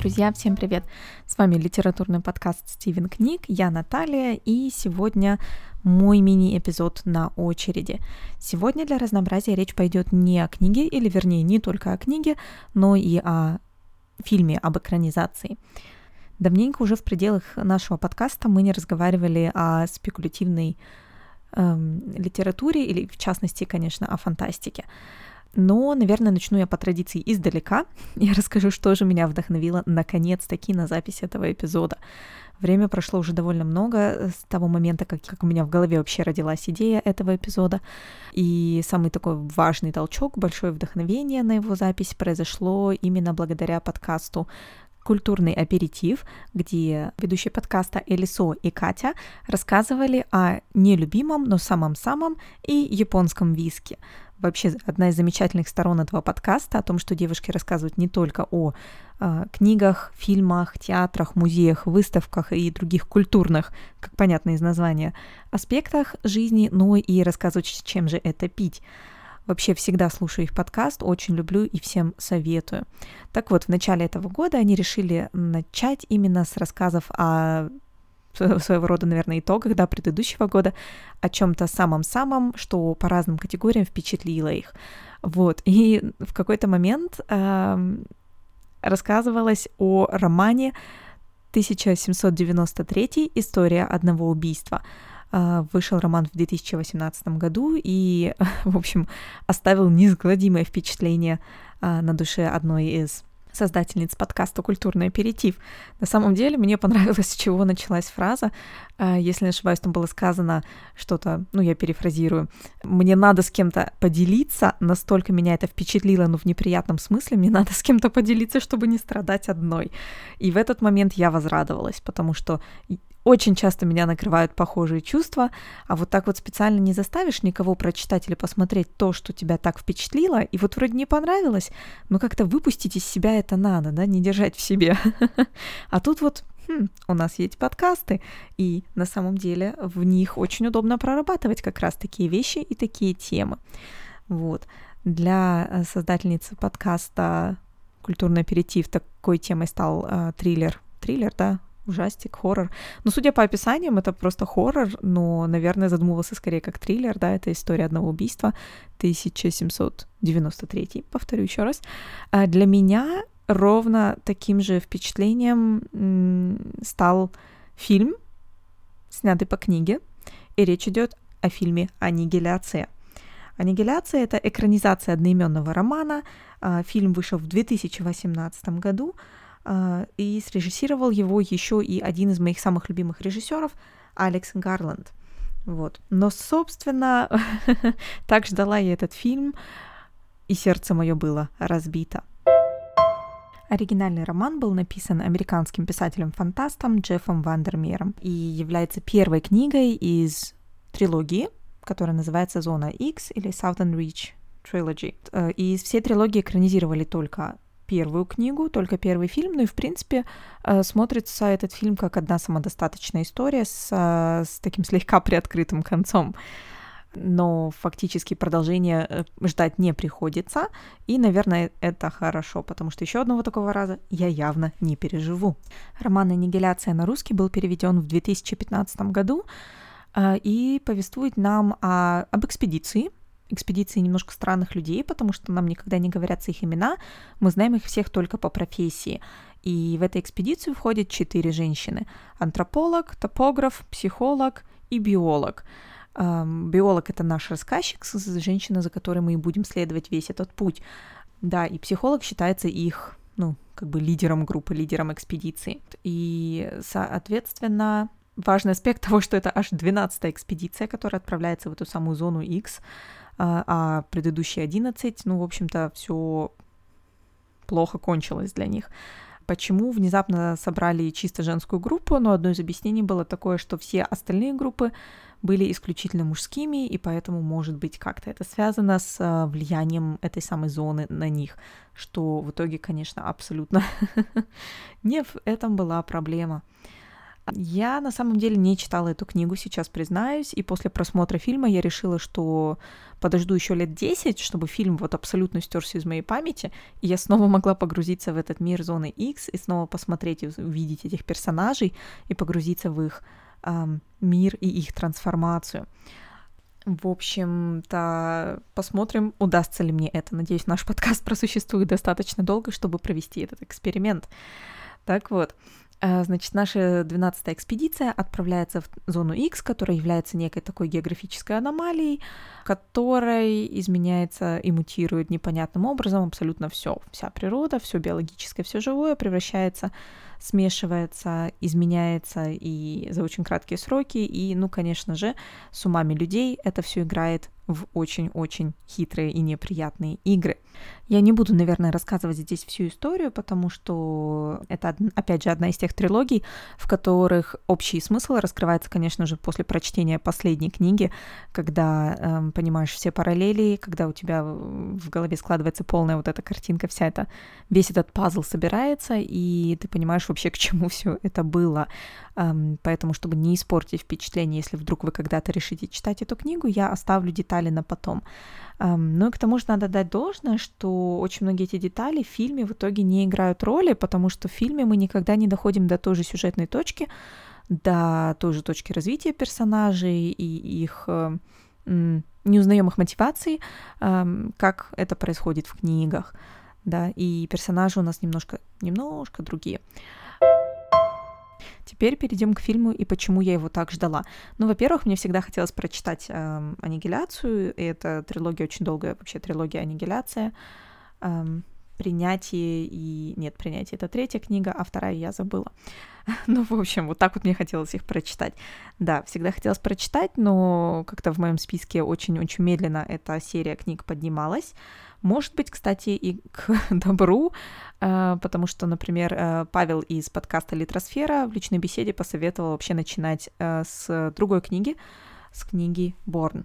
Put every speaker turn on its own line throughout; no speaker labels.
Друзья, всем привет! С вами литературный подкаст Стивен Книг, я Наталья, и сегодня мой мини-эпизод на очереди. Сегодня для разнообразия речь пойдет не о книге, или вернее не только о книге, но и о фильме, об экранизации. Давненько уже в пределах нашего подкаста мы не разговаривали о спекулятивной эм, литературе, или в частности, конечно, о фантастике. Но, наверное, начну я по традиции издалека. Я расскажу, что же меня вдохновило наконец-таки на запись этого эпизода. Время прошло уже довольно много с того момента, как, как у меня в голове вообще родилась идея этого эпизода. И самый такой важный толчок, большое вдохновение на его запись произошло именно благодаря подкасту культурный аперитив, где ведущие подкаста Элисо и Катя рассказывали о нелюбимом, но самом-самом и японском виске вообще одна из замечательных сторон этого подкаста о том, что девушки рассказывают не только о э, книгах, фильмах, театрах, музеях, выставках и других культурных, как понятно из названия, аспектах жизни, но и рассказывают, чем же это пить. Вообще всегда слушаю их подкаст, очень люблю и всем советую. Так вот, в начале этого года они решили начать именно с рассказов о своего рода, наверное, итогах да, предыдущего года о чем-то самом-самом, что по разным категориям впечатлило их. Вот. И в какой-то момент э, рассказывалось о романе 1793 «История одного убийства». Э, вышел роман в 2018 году и, в общем, оставил неизгладимое впечатление э, на душе одной из создательниц подкаста «Культурный аперитив». На самом деле мне понравилось, с чего началась фраза. А, если не ошибаюсь, там было сказано что-то, ну, я перефразирую, «Мне надо с кем-то поделиться, настолько меня это впечатлило, но в неприятном смысле, мне надо с кем-то поделиться, чтобы не страдать одной». И в этот момент я возрадовалась, потому что очень часто меня накрывают похожие чувства, а вот так вот специально не заставишь никого прочитать или посмотреть то, что тебя так впечатлило, и вот вроде не понравилось, но как-то выпустить из себя это надо, да, не держать в себе. А тут вот хм, у нас есть подкасты, и на самом деле в них очень удобно прорабатывать как раз такие вещи и такие темы. Вот. Для э, создательницы подкаста «Культурный аперитив» такой темой стал э, триллер, триллер, да, ужастик, хоррор. Ну, судя по описаниям, это просто хоррор, но, наверное, задумывался скорее как триллер, да, это история одного убийства 1793, повторю еще раз. А для меня ровно таким же впечатлением стал фильм, снятый по книге, и речь идет о фильме «Аннигиляция». «Аннигиляция» — это экранизация одноименного романа. А, фильм вышел в 2018 году, и срежиссировал его еще и один из моих самых любимых режиссеров Алекс Гарланд. Вот. Но, собственно, так ждала я этот фильм, и сердце мое было разбито. Оригинальный роман был написан американским писателем-фантастом Джеффом Вандермером и является первой книгой из трилогии, которая называется «Зона X» или «Southern Reach Trilogy». Э, и все трилогии экранизировали только первую книгу, только первый фильм, ну и, в принципе, э, смотрится этот фильм как одна самодостаточная история с, э, с таким слегка приоткрытым концом. Но фактически продолжение э, ждать не приходится, и, наверное, это хорошо, потому что еще одного такого раза я явно не переживу. Роман «Аннигиляция» на русский был переведен в 2015 году и повествует нам о, об экспедиции, экспедиции немножко странных людей, потому что нам никогда не говорятся их имена, мы знаем их всех только по профессии. И в эту экспедицию входят четыре женщины. Антрополог, топограф, психолог и биолог. Биолог — это наш рассказчик, женщина, за которой мы и будем следовать весь этот путь. Да, и психолог считается их, ну, как бы лидером группы, лидером экспедиции. И, соответственно, важный аспект того, что это аж 12-я экспедиция, которая отправляется в эту самую зону X, а, а предыдущие 11, ну, в общем-то, все плохо кончилось для них. Почему внезапно собрали чисто женскую группу? Но одно из объяснений было такое, что все остальные группы были исключительно мужскими, и поэтому, может быть, как-то это связано с а, влиянием этой самой зоны на них, что в итоге, конечно, абсолютно не в этом была проблема. Я на самом деле не читала эту книгу, сейчас признаюсь, и после просмотра фильма я решила, что подожду еще лет 10, чтобы фильм вот абсолютно стерся из моей памяти, и я снова могла погрузиться в этот мир зоны X и снова посмотреть и увидеть этих персонажей и погрузиться в их эм, мир и их трансформацию. В общем-то, посмотрим, удастся ли мне это. Надеюсь, наш подкаст просуществует достаточно долго, чтобы провести этот эксперимент. Так вот, Значит, наша 12-я экспедиция отправляется в зону X, которая является некой такой географической аномалией, которой изменяется и мутирует непонятным образом абсолютно все. Вся природа, все биологическое, все живое превращается смешивается, изменяется и за очень краткие сроки, и, ну, конечно же, с умами людей это все играет в очень-очень хитрые и неприятные игры. Я не буду, наверное, рассказывать здесь всю историю, потому что это, опять же, одна из тех трилогий, в которых общий смысл раскрывается, конечно же, после прочтения последней книги, когда э, понимаешь все параллели, когда у тебя в голове складывается полная вот эта картинка, вся эта, весь этот пазл собирается, и ты понимаешь вообще, к чему все это было. Поэтому, чтобы не испортить впечатление, если вдруг вы когда-то решите читать эту книгу, я оставлю детали на потом. Ну и к тому же надо дать должное, что очень многие эти детали в фильме в итоге не играют роли, потому что в фильме мы никогда не доходим до той же сюжетной точки, до той же точки развития персонажей и их э, не узнаем их мотивации, как это происходит в книгах, да, и персонажи у нас немножко, немножко другие. Теперь перейдем к фильму и почему я его так ждала. Ну, во-первых, мне всегда хотелось прочитать э, «Аннигиляцию», и эта трилогия очень долгая, вообще трилогия «Аннигиляция». Эм, принятие и... Нет, принятие — это третья книга, а вторая я забыла. ну, в общем, вот так вот мне хотелось их прочитать. Да, всегда хотелось прочитать, но как-то в моем списке очень-очень медленно эта серия книг поднималась. Может быть, кстати, и к добру, э, потому что, например, э, Павел из подкаста «Литросфера» в личной беседе посоветовал вообще начинать э, с другой книги, с книги «Борн».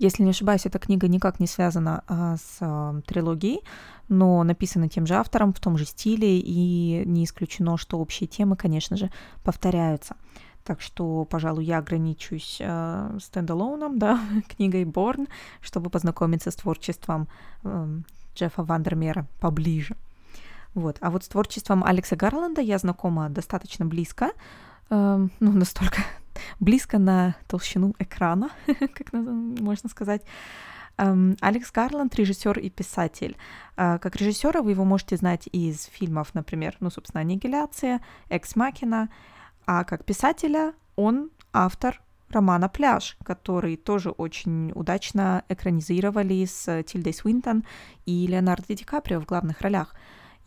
Если не ошибаюсь, эта книга никак не связана а, с а, трилогией, но написана тем же автором, в том же стиле, и не исключено, что общие темы, конечно же, повторяются. Так что, пожалуй, я ограничусь э, да, книгой Борн, чтобы познакомиться с творчеством э, Джеффа Вандермера поближе. Вот. А вот с творчеством Алекса Гарланда я знакома достаточно близко, э, ну, настолько близко на толщину экрана, как можно сказать. Эм, Алекс Гарланд — режиссер и писатель. Э, как режиссера вы его можете знать из фильмов, например, ну, собственно, «Аннигиляция», «Экс Макина», а как писателя он автор романа «Пляж», который тоже очень удачно экранизировали с Тильдой Свинтон и Леонардо Ди Каприо в главных ролях.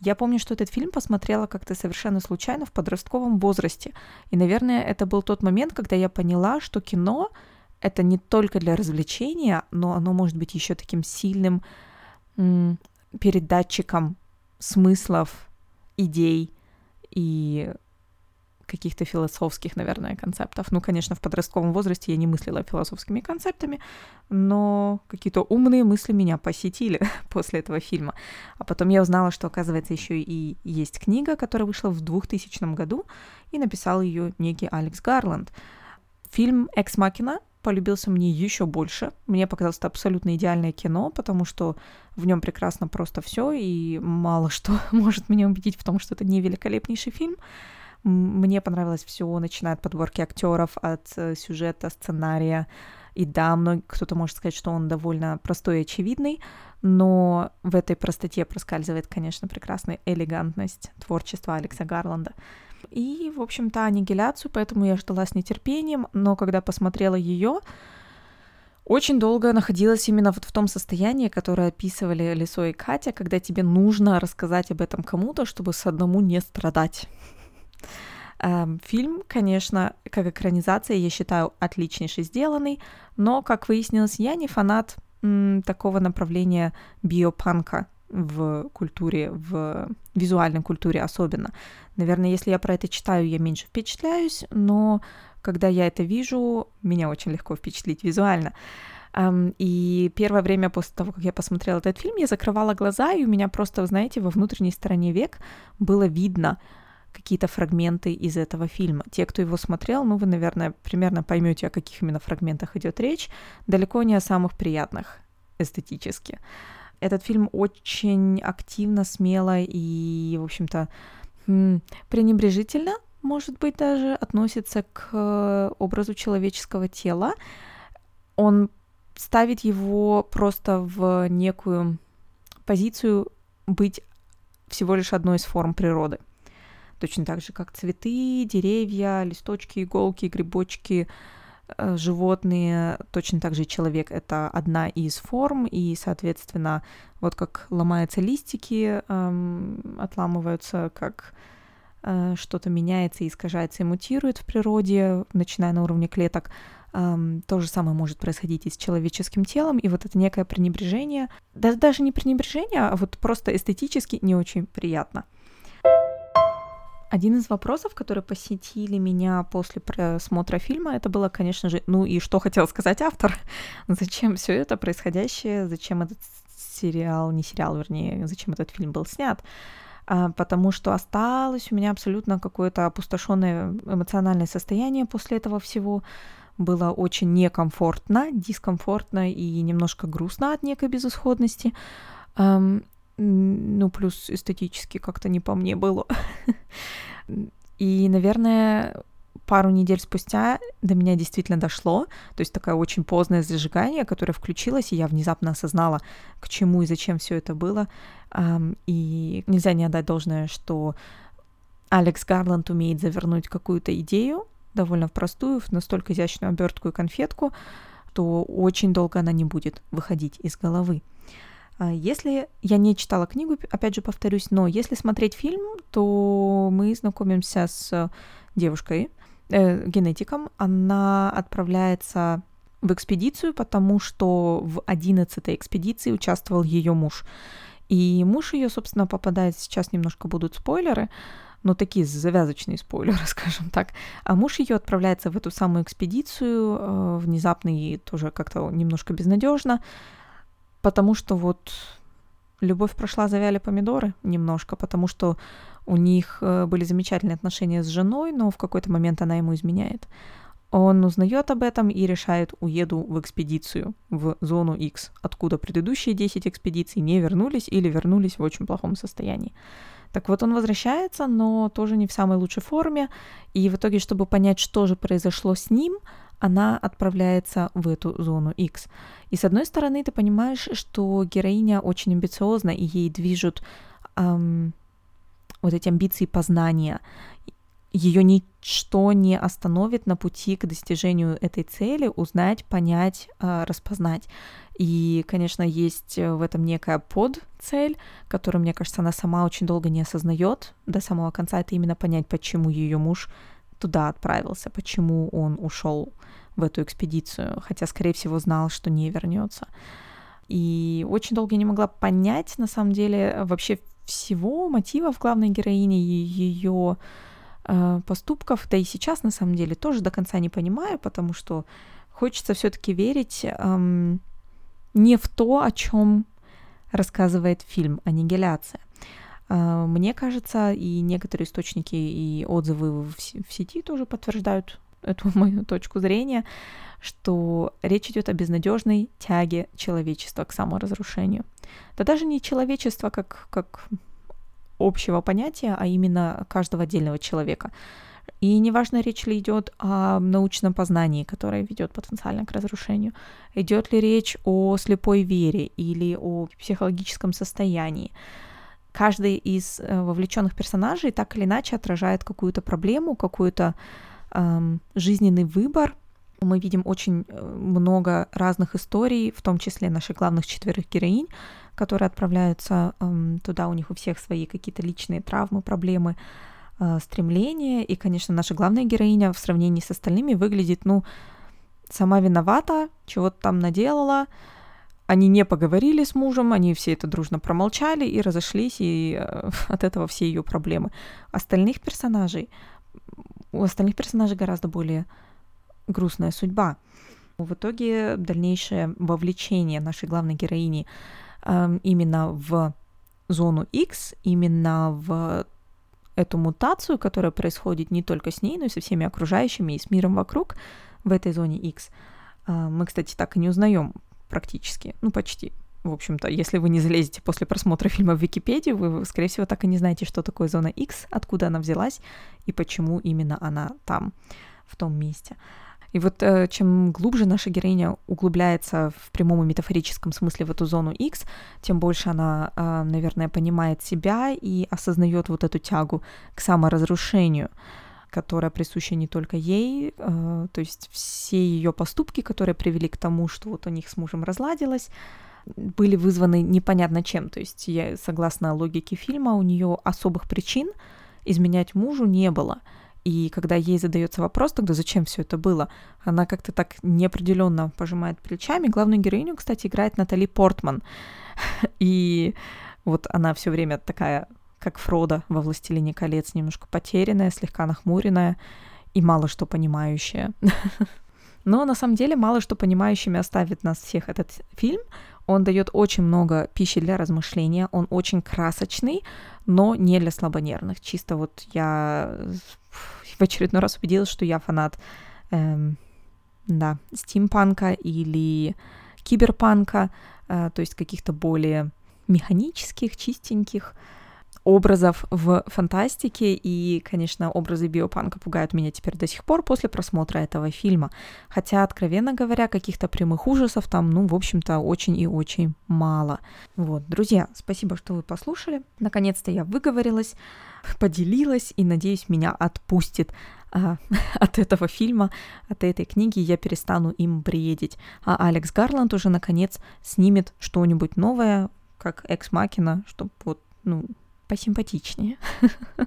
Я помню, что этот фильм посмотрела как-то совершенно случайно в подростковом возрасте. И, наверное, это был тот момент, когда я поняла, что кино — это не только для развлечения, но оно может быть еще таким сильным передатчиком смыслов, идей и каких-то философских, наверное, концептов. Ну, конечно, в подростковом возрасте я не мыслила философскими концептами, но какие-то умные мысли меня посетили после этого фильма. А потом я узнала, что, оказывается, еще и есть книга, которая вышла в 2000 году, и написал ее некий Алекс Гарланд. Фильм «Экс Макина» полюбился мне еще больше. Мне показалось это абсолютно идеальное кино, потому что в нем прекрасно просто все, и мало что может меня убедить в том, что это не великолепнейший фильм. Мне понравилось все, начиная от подборки актеров, от э, сюжета, сценария. И да, кто-то может сказать, что он довольно простой и очевидный, но в этой простоте проскальзывает, конечно, прекрасная элегантность творчества Алекса Гарланда. И, в общем-то, аннигиляцию, поэтому я ждала с нетерпением, но когда посмотрела ее, очень долго находилась именно вот в том состоянии, которое описывали Лисо и Катя, когда тебе нужно рассказать об этом кому-то, чтобы с одному не страдать. Эм, фильм, конечно, как экранизация, я считаю, отличнейший сделанный, но, как выяснилось, я не фанат м, такого направления биопанка в культуре, в визуальной культуре особенно. Наверное, если я про это читаю, я меньше впечатляюсь, но когда я это вижу, меня очень легко впечатлить визуально. Um, и первое время после того, как я посмотрела этот фильм, я закрывала глаза, и у меня просто, знаете, во внутренней стороне век было видно, какие-то фрагменты из этого фильма. Те, кто его смотрел, ну, вы, наверное, примерно поймете, о каких именно фрагментах идет речь. Далеко не о самых приятных эстетически. Этот фильм очень активно, смело и, в общем-то, пренебрежительно, может быть, даже относится к э, образу человеческого тела. Он ставит его просто в некую позицию быть всего лишь одной из форм природы. Точно так же, как цветы, деревья, листочки, иголки, грибочки, э, животные, точно так же человек — это одна из форм, и, соответственно, вот как ломаются листики, эм, отламываются, как э, что-то меняется, искажается и мутирует в природе, начиная на уровне клеток, эм, то же самое может происходить и с человеческим телом, и вот это некое пренебрежение, да, даже не пренебрежение, а вот просто эстетически не очень приятно. Один из вопросов, которые посетили меня после просмотра фильма, это было, конечно же, ну и что хотел сказать автор, зачем все это происходящее, зачем этот сериал, не сериал, вернее, зачем этот фильм был снят, а, потому что осталось у меня абсолютно какое-то опустошенное эмоциональное состояние после этого всего, было очень некомфортно, дискомфортно и немножко грустно от некой безысходности. Ну, плюс эстетически как-то не по мне было. И, наверное, пару недель спустя до меня действительно дошло, то есть такое очень поздное зажигание, которое включилось, и я внезапно осознала, к чему и зачем все это было. И нельзя не отдать должное, что Алекс Гарланд умеет завернуть какую-то идею довольно простую, в настолько изящную обертку и конфетку, то очень долго она не будет выходить из головы. А если я не читала книгу, опять же повторюсь, но если смотреть фильм, то мы знакомимся с девушкой, э, генетиком. Она отправляется в экспедицию, потому что в 11 экспедиции участвовал ее муж. И муж ее, собственно, попадает, сейчас немножко будут спойлеры, но такие завязочные спойлеры, скажем так. А муж ее отправляется в эту самую экспедицию, э, внезапно и тоже как-то немножко безнадежно, потому что вот любовь прошла, завяли помидоры немножко, потому что у них э, были замечательные отношения с женой, но в какой-то момент она ему изменяет. Он узнает об этом и решает, уеду в экспедицию, в зону X, откуда предыдущие 10 экспедиций не вернулись или вернулись в очень плохом состоянии. Так вот, он возвращается, но тоже не в самой лучшей форме, и в итоге, чтобы понять, что же произошло с ним, она отправляется в эту зону X. И с одной стороны, ты понимаешь, что героиня очень амбициозна, и ей движут эм, вот эти амбиции познания. Ее ничто не остановит на пути к достижению этой цели, узнать, понять, э, распознать. И, конечно, есть в этом некая подцель, которую, мне кажется, она сама очень долго не осознает до самого конца. Это именно понять, почему ее муж туда отправился, почему он ушел в эту экспедицию, хотя, скорее всего, знал, что не вернется. И очень долго не могла понять, на самом деле, вообще всего мотивов главной героини ее э, поступков, да и сейчас, на самом деле, тоже до конца не понимаю, потому что хочется все-таки верить эм, не в то, о чем рассказывает фильм «Аннигиляция». Э, мне кажется, и некоторые источники и отзывы в сети тоже подтверждают эту мою точку зрения, что речь идет о безнадежной тяге человечества к саморазрушению. Да даже не человечество как, как общего понятия, а именно каждого отдельного человека. И неважно, речь ли идет о научном познании, которое ведет потенциально к разрушению, идет ли речь о слепой вере или о психологическом состоянии. Каждый из э, вовлеченных персонажей так или иначе отражает какую-то проблему, какую-то эм, жизненный выбор. Мы видим очень э, много разных историй, в том числе наших главных четверых героинь, которые отправляются эм, туда, у них у всех свои какие-то личные травмы, проблемы, э, стремления. И, конечно, наша главная героиня в сравнении с остальными выглядит, ну, сама виновата, чего-то там наделала. Они не поговорили с мужем, они все это дружно промолчали и разошлись, и э, от этого все ее проблемы. Остальных персонажей у остальных персонажей гораздо более грустная судьба. В итоге дальнейшее вовлечение нашей главной героини э, именно в зону X, именно в эту мутацию, которая происходит не только с ней, но и со всеми окружающими и с миром вокруг в этой зоне X. А, мы, кстати, так и не узнаем практически, ну почти. В общем-то, если вы не залезете после просмотра фильма в Википедию, вы, скорее всего, так и не знаете, что такое зона X, откуда она взялась и почему именно она там, в том месте. И вот э, чем глубже наша героиня углубляется в прямом и метафорическом смысле в эту зону X, тем больше она, э, наверное, понимает себя и осознает вот эту тягу к саморазрушению которая присуща не только ей, э, то есть все ее поступки, которые привели к тому, что вот у них с мужем разладилось, были вызваны непонятно чем. То есть, я, согласно логике фильма, у нее особых причин изменять мужу не было. И когда ей задается вопрос, тогда зачем все это было, она как-то так неопределенно пожимает плечами. Главную героиню, кстати, играет Натали Портман. И вот она все время такая, как Фрода во «Властелине колец», немножко потерянная, слегка нахмуренная и мало что понимающая. Но на самом деле мало что понимающими оставит нас всех этот фильм. Он дает очень много пищи для размышления, он очень красочный, но не для слабонервных. Чисто вот я в очередной раз убедилась, что я фанат, эм, да, стимпанка или киберпанка, э, то есть каких-то более механических, чистеньких, образов в фантастике, и, конечно, образы биопанка пугают меня теперь до сих пор после просмотра этого фильма. Хотя, откровенно говоря, каких-то прямых ужасов там, ну, в общем-то, очень и очень мало. Вот, друзья, спасибо, что вы послушали. Наконец-то я выговорилась, поделилась, и, надеюсь, меня отпустит а, от этого фильма, от этой книги, я перестану им бредить. А Алекс Гарланд уже, наконец, снимет что-нибудь новое, как Экс-Макина, чтобы вот, ну, посимпатичнее.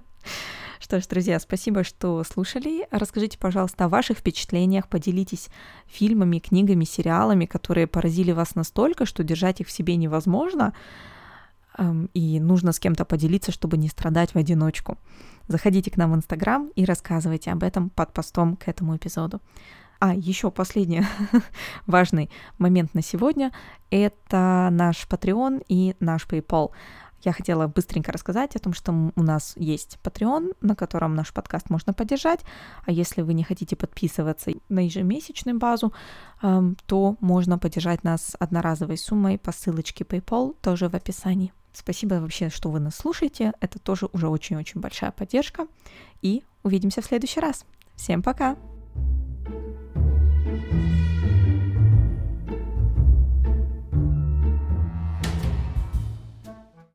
Что ж, друзья, спасибо, что слушали. Расскажите, пожалуйста, о ваших впечатлениях, поделитесь фильмами, книгами, сериалами, которые поразили вас настолько, что держать их в себе невозможно, и нужно с кем-то поделиться, чтобы не страдать в одиночку. Заходите к нам в Инстаграм и рассказывайте об этом под постом к этому эпизоду. А, еще последний важный момент на сегодня — это наш Patreon и наш PayPal я хотела быстренько рассказать о том, что у нас есть Patreon, на котором наш подкаст можно поддержать. А если вы не хотите подписываться на ежемесячную базу, то можно поддержать нас одноразовой суммой по ссылочке PayPal, тоже в описании. Спасибо вообще, что вы нас слушаете. Это тоже уже очень-очень большая поддержка. И увидимся в следующий раз. Всем пока!